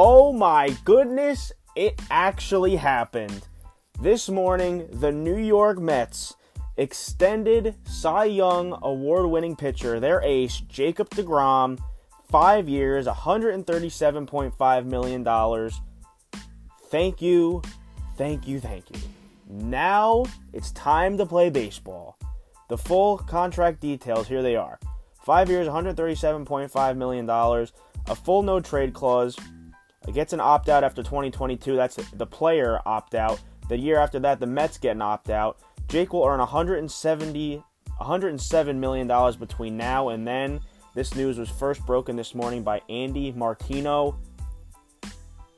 Oh my goodness, it actually happened. This morning, the New York Mets extended Cy Young award winning pitcher, their ace, Jacob DeGrom, five years, $137.5 million. Thank you, thank you, thank you. Now it's time to play baseball. The full contract details, here they are. Five years, $137.5 million, a full no trade clause. It gets an opt out after 2022. That's the player opt out. The year after that, the Mets get an opt out. Jake will earn 170, 107 million dollars between now and then. This news was first broken this morning by Andy Martino.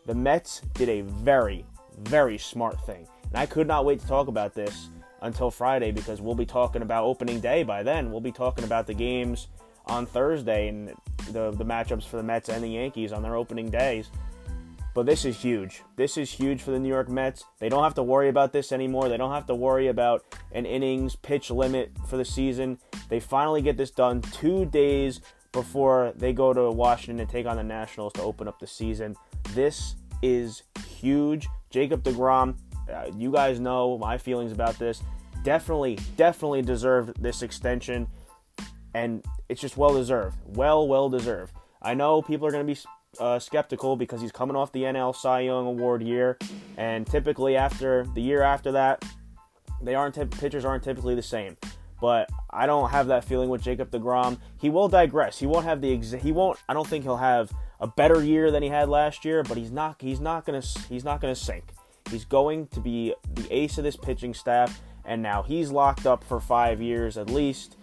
The Mets did a very, very smart thing, and I could not wait to talk about this until Friday because we'll be talking about opening day by then. We'll be talking about the games on Thursday and the the matchups for the Mets and the Yankees on their opening days. But this is huge. This is huge for the New York Mets. They don't have to worry about this anymore. They don't have to worry about an innings pitch limit for the season. They finally get this done two days before they go to Washington and take on the Nationals to open up the season. This is huge. Jacob DeGrom, uh, you guys know my feelings about this. Definitely, definitely deserved this extension, and it's just well deserved. Well, well deserved. I know people are going to be uh, skeptical because he's coming off the NL Cy Young Award year, and typically after the year after that, they aren't pitchers aren't typically the same. But I don't have that feeling with Jacob Degrom. He will digress. He won't have the ex- he won't. I don't think he'll have a better year than he had last year. But he's not. He's not gonna. He's not gonna sink. He's going to be the ace of this pitching staff, and now he's locked up for five years at least.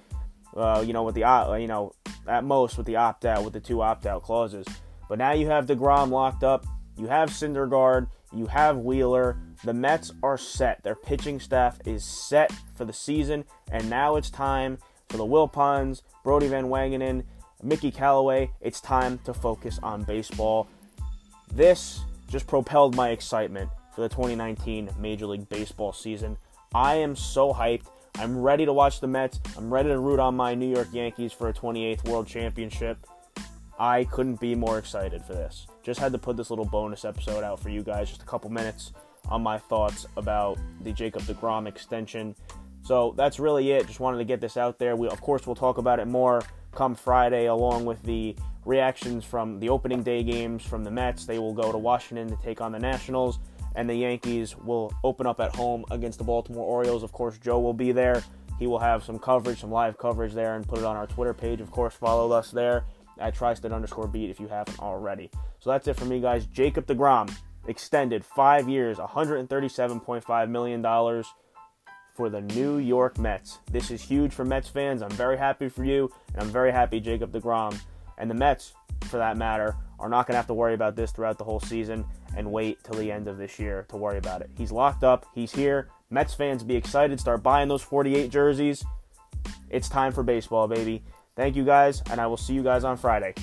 Uh, you know, with the uh, you know at most with the opt out with the two opt out clauses. But now you have DeGrom locked up. You have Syndergaard. You have Wheeler. The Mets are set. Their pitching staff is set for the season. And now it's time for the Wilpons, Brodie Van Wagenen, Mickey Callaway. It's time to focus on baseball. This just propelled my excitement for the 2019 Major League Baseball season. I am so hyped. I'm ready to watch the Mets. I'm ready to root on my New York Yankees for a 28th World Championship. I couldn't be more excited for this. Just had to put this little bonus episode out for you guys, just a couple minutes on my thoughts about the Jacob DeGrom extension. So that's really it. Just wanted to get this out there. We, of course, we'll talk about it more come Friday, along with the reactions from the opening day games from the Mets. They will go to Washington to take on the Nationals, and the Yankees will open up at home against the Baltimore Orioles. Of course, Joe will be there. He will have some coverage, some live coverage there, and put it on our Twitter page. Of course, follow us there at Tristat underscore beat if you haven't already. So that's it for me, guys. Jacob DeGrom extended five years, $137.5 million for the New York Mets. This is huge for Mets fans. I'm very happy for you, and I'm very happy Jacob DeGrom and the Mets, for that matter, are not going to have to worry about this throughout the whole season and wait till the end of this year to worry about it. He's locked up, he's here. Mets fans be excited, start buying those 48 jerseys. It's time for baseball, baby. Thank you guys, and I will see you guys on Friday.